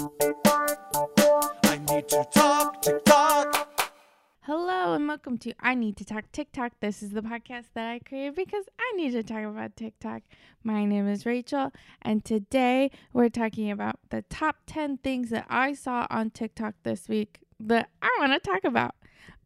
I need to talk TikTok. Hello and welcome to I Need to Talk TikTok. This is the podcast that I created because I need to talk about TikTok. My name is Rachel, and today we're talking about the top 10 things that I saw on TikTok this week that I want to talk about.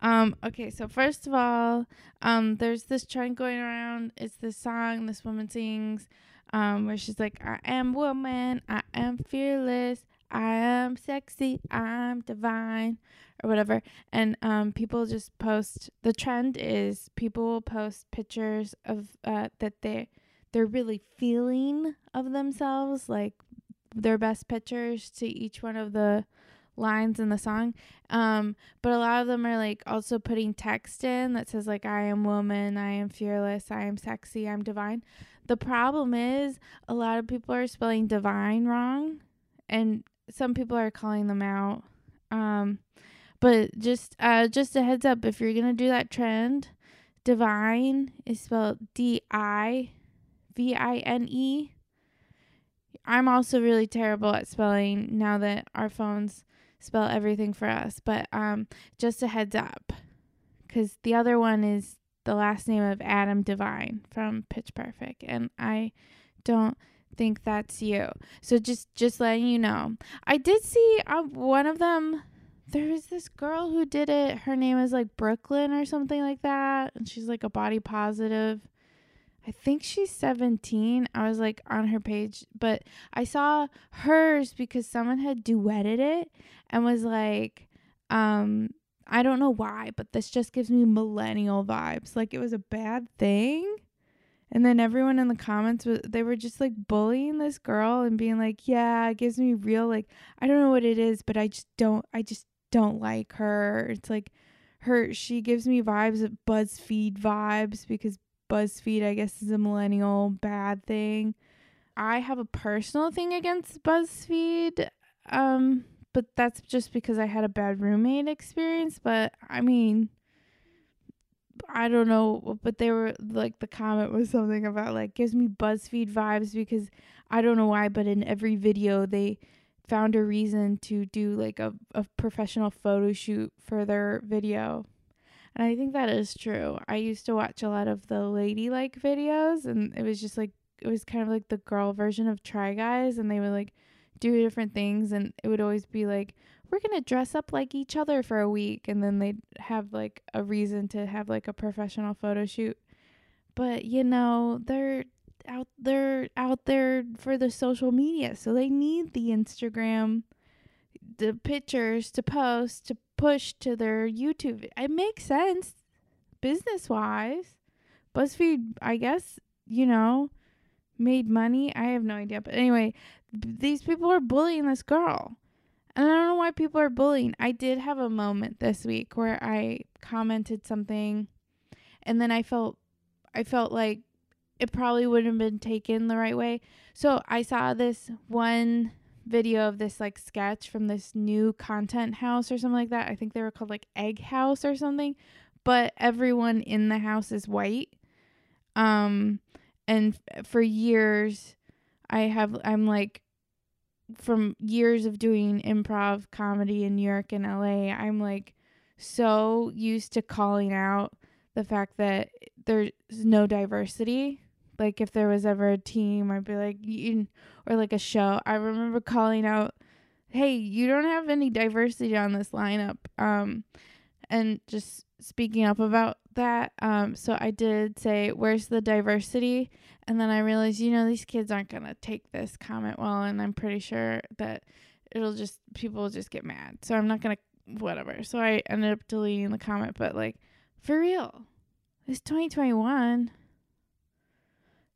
Um, okay, so first of all, um, there's this trend going around. It's this song this woman sings, um, where she's like, I am woman, I am fearless, I am sexy, I'm divine, or whatever. And um, people just post. The trend is people will post pictures of uh, that they they're really feeling of themselves, like their best pictures to each one of the lines in the song. Um, but a lot of them are like also putting text in that says like I am woman, I am fearless, I am sexy, I'm divine. The problem is a lot of people are spelling divine wrong and some people are calling them out. Um, but just uh just a heads up if you're to do that trend, divine is spelled D I V I N E. I'm also really terrible at spelling now that our phones spell everything for us. But um, just a heads up, because the other one is the last name of Adam DeVine from Pitch Perfect, and I don't think that's you. So just just letting you know. I did see uh, one of them. There was this girl who did it. Her name is like Brooklyn or something like that, and she's like a body positive. I think she's 17. I was like on her page, but I saw hers because someone had duetted it and was like, um, I don't know why, but this just gives me millennial vibes. Like it was a bad thing. And then everyone in the comments was they were just like bullying this girl and being like, "Yeah, it gives me real like I don't know what it is, but I just don't I just don't like her." It's like her she gives me vibes of BuzzFeed vibes because BuzzFeed, I guess, is a millennial bad thing. I have a personal thing against BuzzFeed, um, but that's just because I had a bad roommate experience. But I mean, I don't know, but they were like the comment was something about like gives me BuzzFeed vibes because I don't know why, but in every video they found a reason to do like a, a professional photo shoot for their video. And I think that is true. I used to watch a lot of the ladylike videos and it was just like it was kind of like the girl version of Try Guys and they would like do different things and it would always be like we're going to dress up like each other for a week and then they'd have like a reason to have like a professional photo shoot. But you know, they're out they're out there for the social media, so they need the Instagram the pictures to post to push to their YouTube. It makes sense business wise. BuzzFeed, I guess, you know, made money. I have no idea. But anyway, b- these people are bullying this girl. And I don't know why people are bullying. I did have a moment this week where I commented something and then I felt I felt like it probably wouldn't have been taken the right way. So I saw this one video of this like sketch from this new content house or something like that. I think they were called like Egg House or something, but everyone in the house is white. Um and f- for years I have I'm like from years of doing improv comedy in New York and LA, I'm like so used to calling out the fact that there's no diversity. Like if there was ever a team, I'd be like, you, or like a show. I remember calling out, "Hey, you don't have any diversity on this lineup," um, and just speaking up about that. Um, so I did say, "Where's the diversity?" And then I realized, you know, these kids aren't gonna take this comment well, and I'm pretty sure that it'll just people will just get mad. So I'm not gonna whatever. So I ended up deleting the comment, but like for real, it's 2021.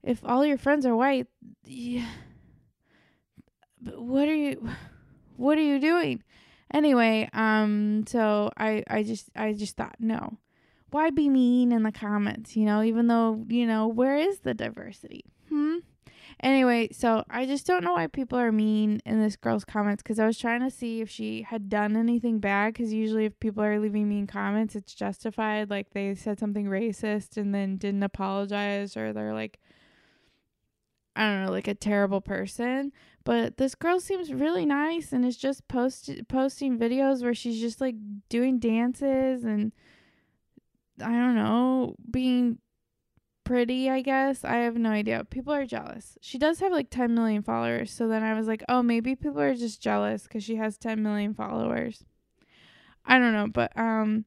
If all your friends are white, yeah. But what are you what are you doing? Anyway, um so I I just I just thought no. Why be mean in the comments, you know, even though, you know, where is the diversity? Hmm? Anyway, so I just don't know why people are mean in this girl's comments because I was trying to see if she had done anything bad because usually if people are leaving mean comments, it's justified. Like they said something racist and then didn't apologize or they're like, I don't know, like a terrible person. But this girl seems really nice and is just post posting videos where she's just like doing dances and I don't know, being pretty, I guess. I have no idea. People are jealous. She does have like 10 million followers. So then I was like, oh, maybe people are just jealous because she has 10 million followers. I don't know. But um,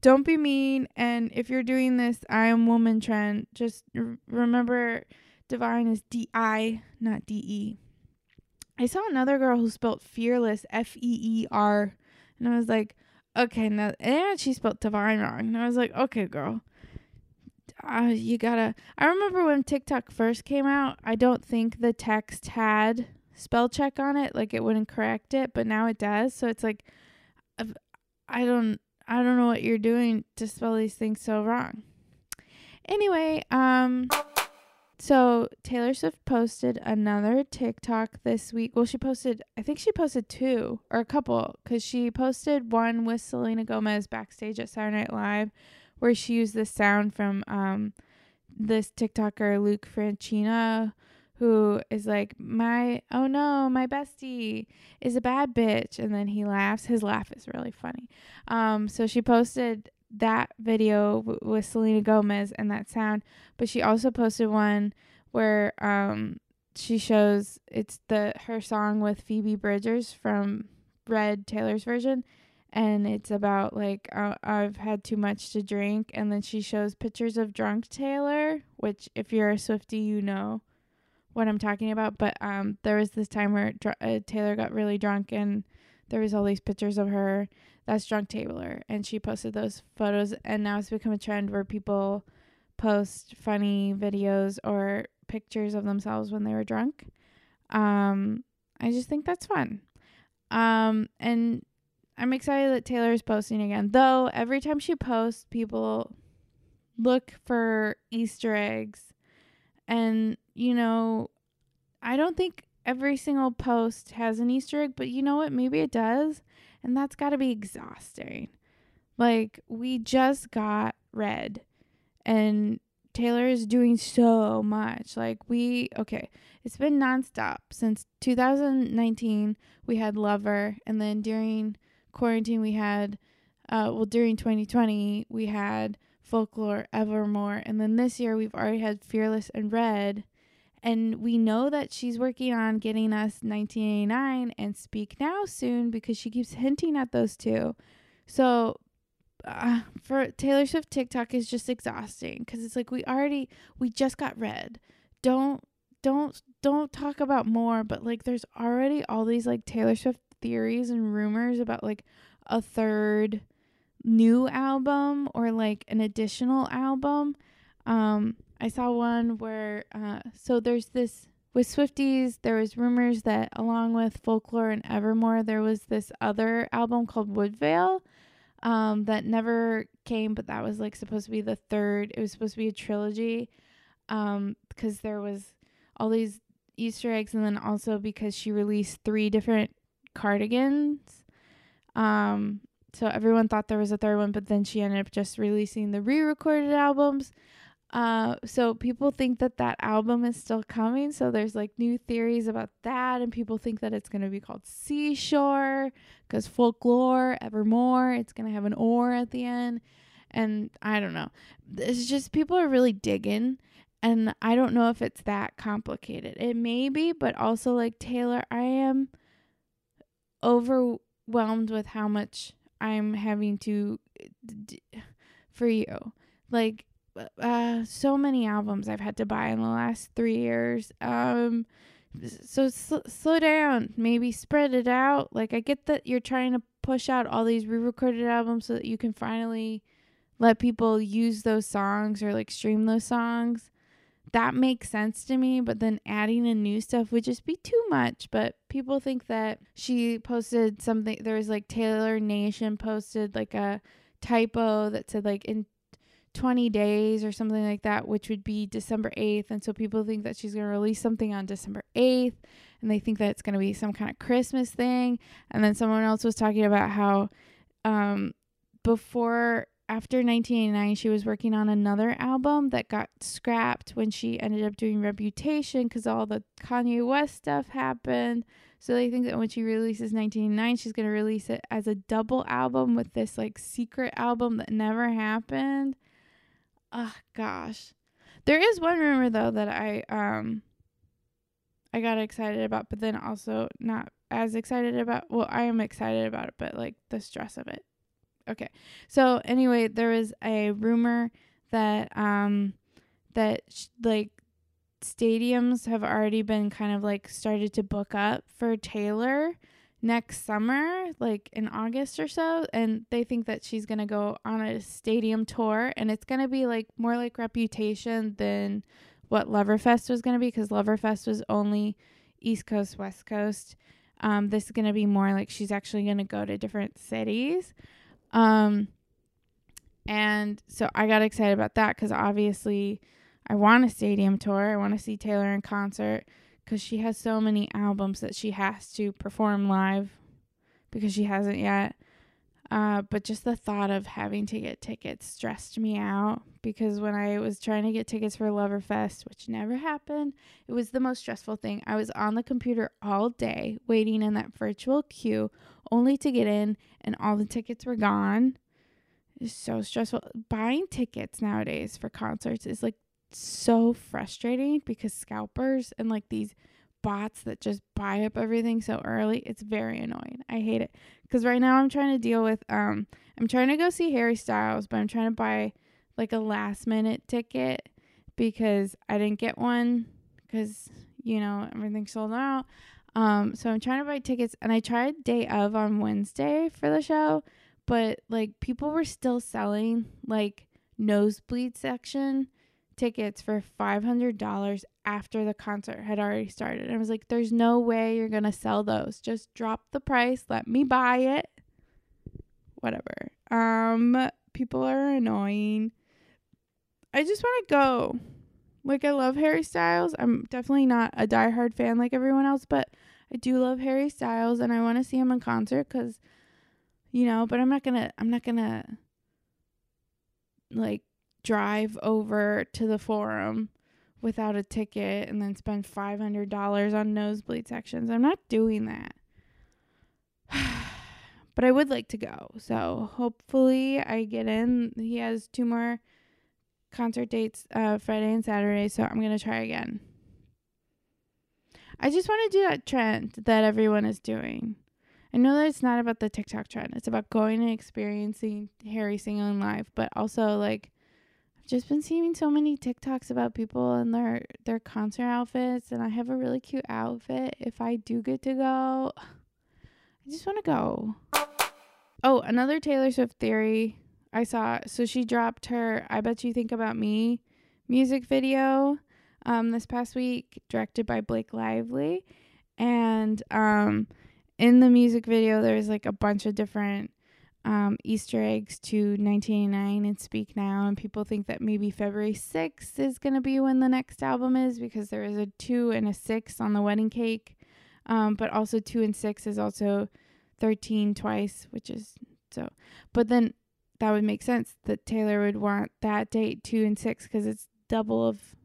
don't be mean. And if you're doing this I am woman trend, just r- remember divine is D I, not D E. I saw another girl who spelled fearless F E E R. And I was like, okay, now, and she spelled divine wrong. And I was like, okay, girl. Uh, you gotta. I remember when TikTok first came out, I don't think the text had spell check on it. Like it wouldn't correct it, but now it does. So it's like, I don't I don't know what you're doing to spell these things so wrong. Anyway, um so Taylor Swift posted another TikTok this week. Well, she posted I think she posted two or a couple cuz she posted one with Selena Gomez backstage at Saturday Night Live where she used the sound from um this TikToker Luke Francina, who is like, My, oh no, my bestie is a bad bitch. And then he laughs. His laugh is really funny. Um, so she posted that video w- with Selena Gomez and that sound, but she also posted one where um she shows it's the her song with Phoebe Bridgers from Red Taylor's version and it's about like uh, I've had too much to drink and then she shows pictures of drunk Taylor, which if you're a Swifty you know what I'm talking about, but um, there was this time where dr- uh, Taylor got really drunk and there was all these pictures of her. That's drunk Taylor, and she posted those photos, and now it's become a trend where people post funny videos or pictures of themselves when they were drunk. Um, I just think that's fun. Um, and I'm excited that Taylor is posting again. Though every time she posts, people look for Easter eggs and, you know, I don't think every single post has an Easter egg, but you know what? Maybe it does. And that's got to be exhausting. Like, we just got red, and Taylor is doing so much. Like, we, okay, it's been nonstop since 2019. We had Lover, and then during quarantine, we had, uh, well, during 2020, we had folklore evermore and then this year we've already had fearless and red and we know that she's working on getting us 1989 and speak now soon because she keeps hinting at those two so uh, for taylor swift tiktok is just exhausting because it's like we already we just got red don't don't don't talk about more but like there's already all these like taylor swift theories and rumors about like a third new album or like an additional album. Um, I saw one where uh, so there's this with Swifties. There was rumors that along with Folklore and Evermore, there was this other album called Woodvale um, that never came, but that was like supposed to be the third. It was supposed to be a trilogy um, because there was all these Easter eggs, and then also because she released three different cardigans. Um, so everyone thought there was a third one, but then she ended up just releasing the re-recorded albums. Uh, so people think that that album is still coming. So there's like new theories about that, and people think that it's gonna be called Seashore because folklore, evermore. It's gonna have an or at the end, and I don't know. It's just people are really digging, and I don't know if it's that complicated. It may be, but also like Taylor, I am overwhelmed with how much I'm having to d- for you. Like uh so many albums I've had to buy in the last 3 years. Um so sl- slow down, maybe spread it out. Like I get that you're trying to push out all these re-recorded albums so that you can finally let people use those songs or like stream those songs that makes sense to me, but then adding in new stuff would just be too much. But people think that she posted something, there was like Taylor Nation posted like a typo that said like in 20 days or something like that, which would be December 8th. And so people think that she's going to release something on December 8th and they think that it's going to be some kind of Christmas thing. And then someone else was talking about how um, before after 1989, she was working on another album that got scrapped when she ended up doing Reputation because all the Kanye West stuff happened. So they think that when she releases 1989, she's going to release it as a double album with this like secret album that never happened. Oh gosh. There is one rumor though that I um I got excited about, but then also not as excited about. Well, I am excited about it, but like the stress of it. Okay. So anyway, there was a rumor that um that sh- like stadiums have already been kind of like started to book up for Taylor next summer, like in August or so, and they think that she's going to go on a stadium tour and it's going to be like more like Reputation than what Loverfest was going to be because Loverfest was only East Coast, West Coast. Um, this is going to be more like she's actually going to go to different cities. Um, and so I got excited about that because obviously I want a stadium tour. I want to see Taylor in concert because she has so many albums that she has to perform live because she hasn't yet. Uh, but just the thought of having to get tickets stressed me out because when I was trying to get tickets for Loverfest, which never happened, it was the most stressful thing. I was on the computer all day waiting in that virtual queue only to get in, and all the tickets were gone. It's so stressful. Buying tickets nowadays for concerts is like so frustrating because scalpers and like these bots that just buy up everything so early, it's very annoying. I hate it. Cuz right now I'm trying to deal with um I'm trying to go see Harry Styles, but I'm trying to buy like a last minute ticket because I didn't get one cuz you know, everything's sold out. Um so I'm trying to buy tickets and I tried day of on Wednesday for the show, but like people were still selling like nosebleed section tickets for $500 after the concert had already started. And I was like, there's no way you're going to sell those. Just drop the price, let me buy it. Whatever. Um people are annoying. I just want to go. Like I love Harry Styles. I'm definitely not a diehard fan like everyone else, but I do love Harry Styles and I want to see him in concert cuz you know, but I'm not going to I'm not going to like drive over to the forum without a ticket and then spend $500 on nosebleed sections. I'm not doing that. but I would like to go. So hopefully I get in. He has two more concert dates uh, Friday and Saturday, so I'm going to try again. I just want to do that trend that everyone is doing. I know that it's not about the TikTok trend. It's about going and experiencing Harry singing live, but also like just been seeing so many TikToks about people and their their concert outfits and I have a really cute outfit if I do get to go. I just want to go. Oh, another Taylor Swift theory I saw. So she dropped her I Bet You Think About Me music video um this past week directed by Blake Lively and um in the music video there's like a bunch of different um, Easter eggs to 1989 and Speak Now, and people think that maybe February 6th is going to be when the next album is because there is a 2 and a 6 on the wedding cake. Um, but also 2 and 6 is also 13 twice, which is so. But then that would make sense that Taylor would want that date 2 and 6 because it's double of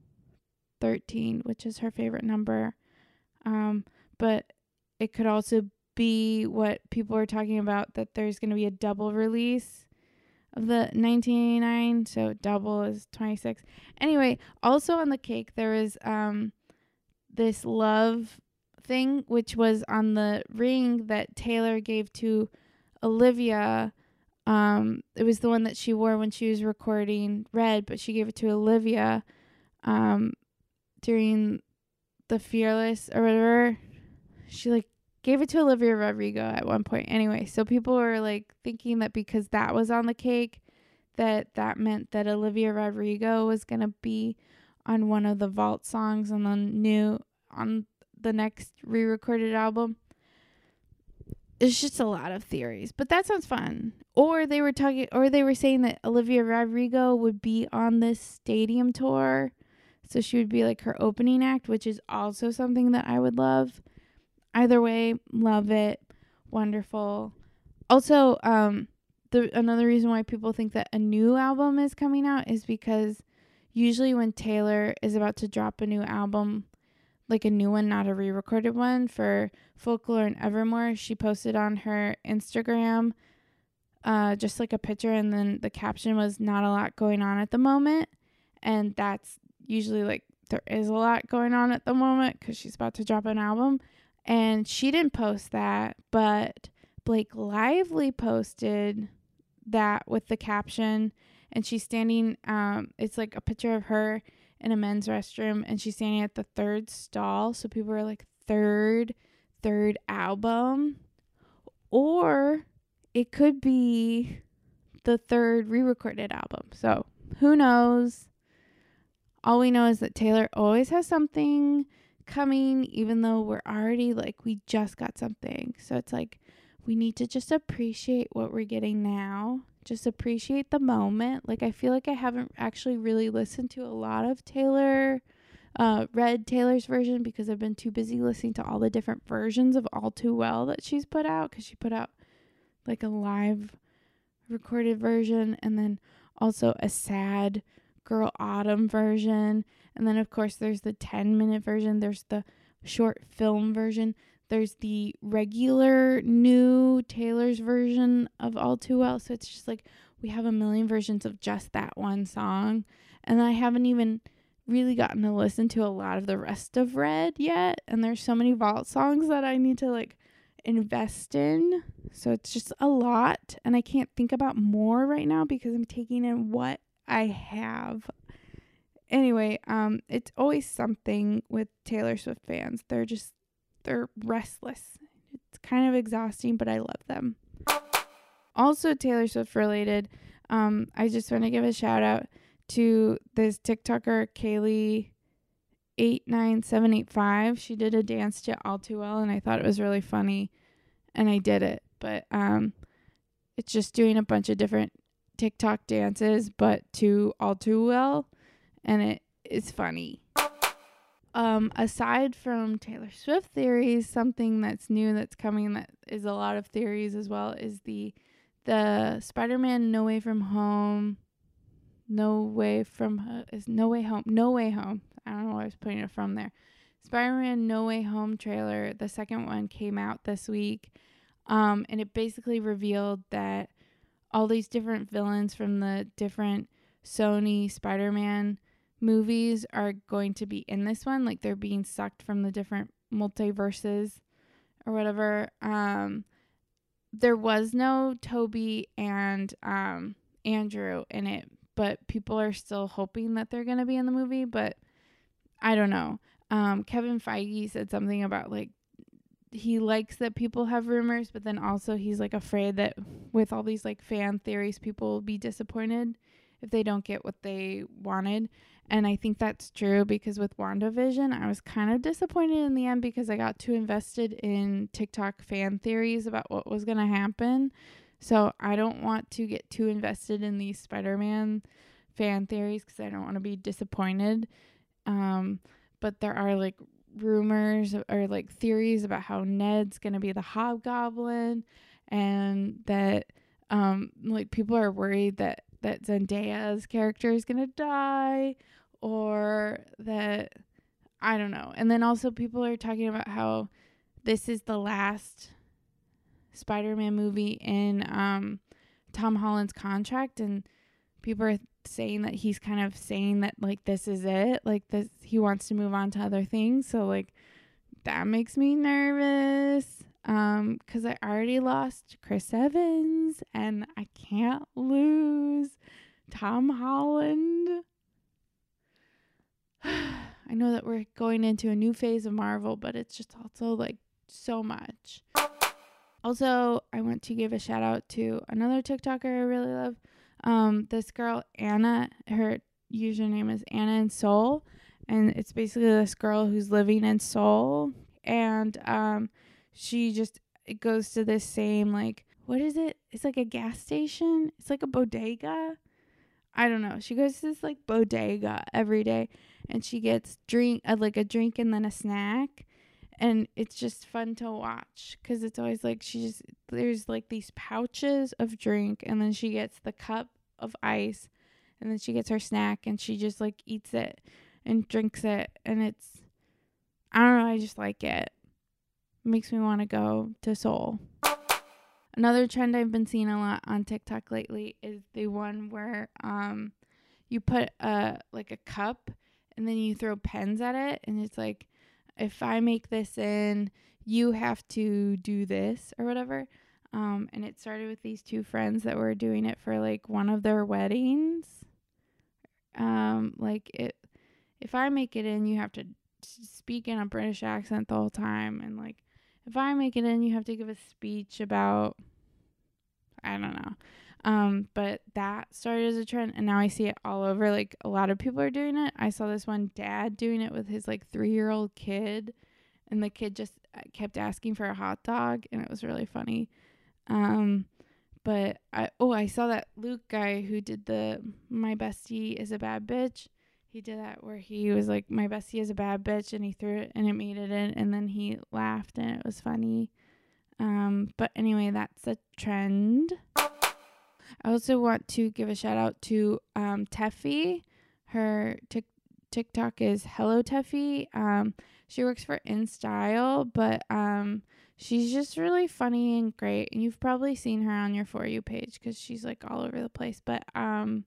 13, which is her favorite number. Um, but it could also be what people are talking about that there's going to be a double release of the 1989 so double is 26 anyway also on the cake there was um this love thing which was on the ring that Taylor gave to Olivia. Um it was the one that she wore when she was recording Red but she gave it to Olivia um during the Fearless or whatever. She like gave it to Olivia Rodrigo at one point. Anyway, so people were like thinking that because that was on the cake, that that meant that Olivia Rodrigo was gonna be on one of the Vault songs on the new on the next re-recorded album. It's just a lot of theories, but that sounds fun. Or they were talking, or they were saying that Olivia Rodrigo would be on this stadium tour, so she would be like her opening act, which is also something that I would love either way, love it. Wonderful. Also, um, the another reason why people think that a new album is coming out is because usually when Taylor is about to drop a new album, like a new one, not a re-recorded one for Folklore and Evermore, she posted on her Instagram uh just like a picture and then the caption was not a lot going on at the moment and that's usually like there is a lot going on at the moment cuz she's about to drop an album and she didn't post that, but Blake Lively posted that with the caption and she's standing um it's like a picture of her in a men's restroom and she's standing at the third stall. So people are like third third album? Or it could be the third re-recorded album. So who knows? All we know is that taylor always has something coming even though we're already like we just got something so it's like we need to just appreciate what we're getting now. Just appreciate the moment. Like I feel like I haven't actually really listened to a lot of Taylor uh Red Taylor's version because I've been too busy listening to all the different versions of All Too Well that she's put out cuz she put out like a live recorded version and then also a sad girl autumn version and then of course there's the 10 minute version there's the short film version there's the regular new Taylor's version of All Too Well. So it's just like we have a million versions of just that one song. And I haven't even really gotten to listen to a lot of the rest of Red yet. And there's so many vault songs that I need to like invest in. So it's just a lot. And I can't think about more right now because I'm taking in what I have. Anyway, um, it's always something with Taylor Swift fans. They're just they're restless. It's kind of exhausting, but I love them. Also, Taylor Swift related, um, I just want to give a shout out to this TikToker, Kaylee. 89785 she did a dance to all too well and i thought it was really funny and i did it but um it's just doing a bunch of different tiktok dances but to all too well and it is funny um, aside from Taylor Swift theories, something that's new that's coming that is a lot of theories as well is the the Spider-Man No Way From Home, No Way From uh, is No Way Home, No Way Home. I don't know why I was putting it from there. Spider-Man No Way Home trailer, the second one came out this week, um, and it basically revealed that all these different villains from the different Sony Spider-Man movies are going to be in this one like they're being sucked from the different multiverses or whatever um there was no Tobey and um Andrew in it but people are still hoping that they're going to be in the movie but I don't know. Um Kevin Feige said something about like he likes that people have rumors but then also he's like afraid that with all these like fan theories people will be disappointed if they don't get what they wanted and I think that's true because with WandaVision, I was kind of disappointed in the end because I got too invested in TikTok fan theories about what was going to happen. So I don't want to get too invested in these Spider Man fan theories because I don't want to be disappointed. Um, but there are like rumors or like theories about how Ned's going to be the hobgoblin and that um like people are worried that that Zendaya's character is going to die or that I don't know. And then also people are talking about how this is the last Spider-Man movie in um Tom Holland's contract and people are saying that he's kind of saying that like this is it, like this he wants to move on to other things. So like that makes me nervous um cuz I already lost Chris Evans and I can't lose Tom Holland. I know that we're going into a new phase of Marvel, but it's just also like so much. Also, I want to give a shout out to another TikToker I really love. Um, this girl Anna, her username is Anna in Seoul, and it's basically this girl who's living in Seoul, and um, she just it goes to this same like what is it? It's like a gas station. It's like a bodega. I don't know. She goes to this like bodega every day and she gets drink uh, like a drink and then a snack and it's just fun to watch because it's always like she just there's like these pouches of drink and then she gets the cup of ice and then she gets her snack and she just like eats it and drinks it and it's I don't know, I just like it. Makes me want to go to Seoul. Another trend I've been seeing a lot on TikTok lately is the one where um you put a like a cup and then you throw pens at it and it's like if I make this in, you have to do this or whatever. Um, and it started with these two friends that were doing it for like one of their weddings. Um, like it, if I make it in, you have to speak in a British accent the whole time, and like if I make it in, you have to give a speech about, I don't know. Um, but that started as a trend, and now I see it all over. Like a lot of people are doing it. I saw this one dad doing it with his like three year old kid, and the kid just uh, kept asking for a hot dog, and it was really funny. Um, but I oh I saw that Luke guy who did the my bestie is a bad bitch. He did that where he was like my bestie is a bad bitch, and he threw it and it made it in, and then he laughed and it was funny. Um, but anyway, that's a trend. I also want to give a shout out to um, Teffy. Her tic- TikTok is Hello Teffy. Um, she works for InStyle, but um, she's just really funny and great. And you've probably seen her on your For You page because she's like all over the place. But um,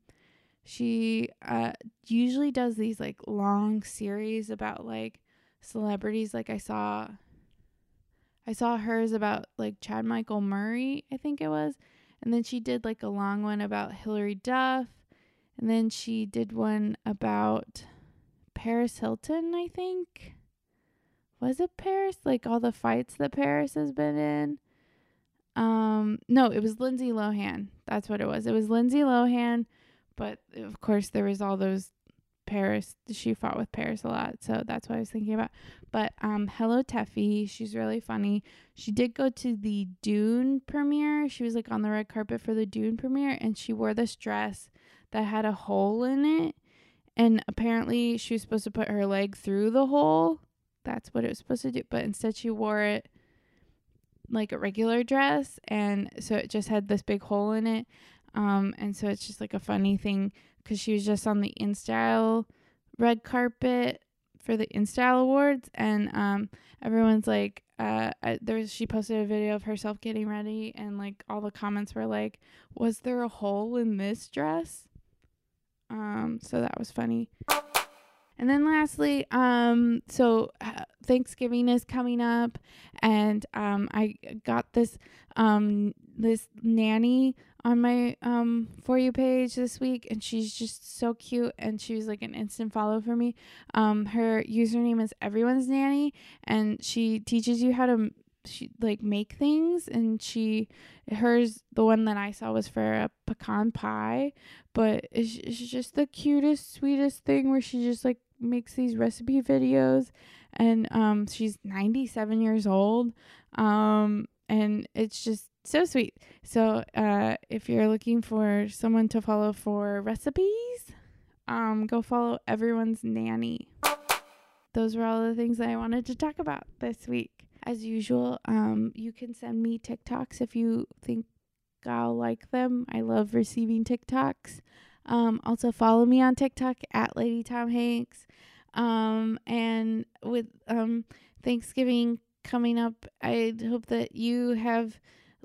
she uh, usually does these like long series about like celebrities. Like I saw, I saw hers about like Chad Michael Murray, I think it was and then she did like a long one about Hilary Duff. And then she did one about Paris Hilton, I think. Was it Paris? Like all the fights that Paris has been in. Um, no, it was Lindsay Lohan. That's what it was. It was Lindsay Lohan, but of course there was all those Paris. She fought with Paris a lot, so that's what I was thinking about. But um, hello Teffy, she's really funny. She did go to the Dune premiere. She was like on the red carpet for the Dune premiere, and she wore this dress that had a hole in it. And apparently, she was supposed to put her leg through the hole. That's what it was supposed to do, but instead she wore it like a regular dress, and so it just had this big hole in it. Um, and so it's just like a funny thing because she was just on the InStyle red carpet for the InStyle Awards, and um, everyone's like, uh, there's she posted a video of herself getting ready, and like all the comments were like, "Was there a hole in this dress?" Um, so that was funny. And then lastly, um, so uh, Thanksgiving is coming up, and um, I got this um this nanny on my um for you page this week and she's just so cute and she was like an instant follow for me. Um her username is everyone's nanny and she teaches you how to she like make things and she hers the one that i saw was for a pecan pie but it's, it's just the cutest sweetest thing where she just like makes these recipe videos and um she's 97 years old um and it's just so sweet. So, uh, if you're looking for someone to follow for recipes, um, go follow everyone's nanny. Those were all the things that I wanted to talk about this week. As usual, um, you can send me TikToks if you think I'll like them. I love receiving TikToks. Um, also follow me on TikTok at Lady Tom Hanks. Um, and with um Thanksgiving coming up, I hope that you have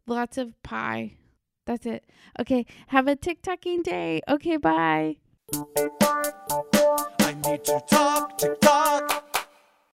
lots of pie. That's it. Okay, have a TikToking day. Okay, bye. I need to talk.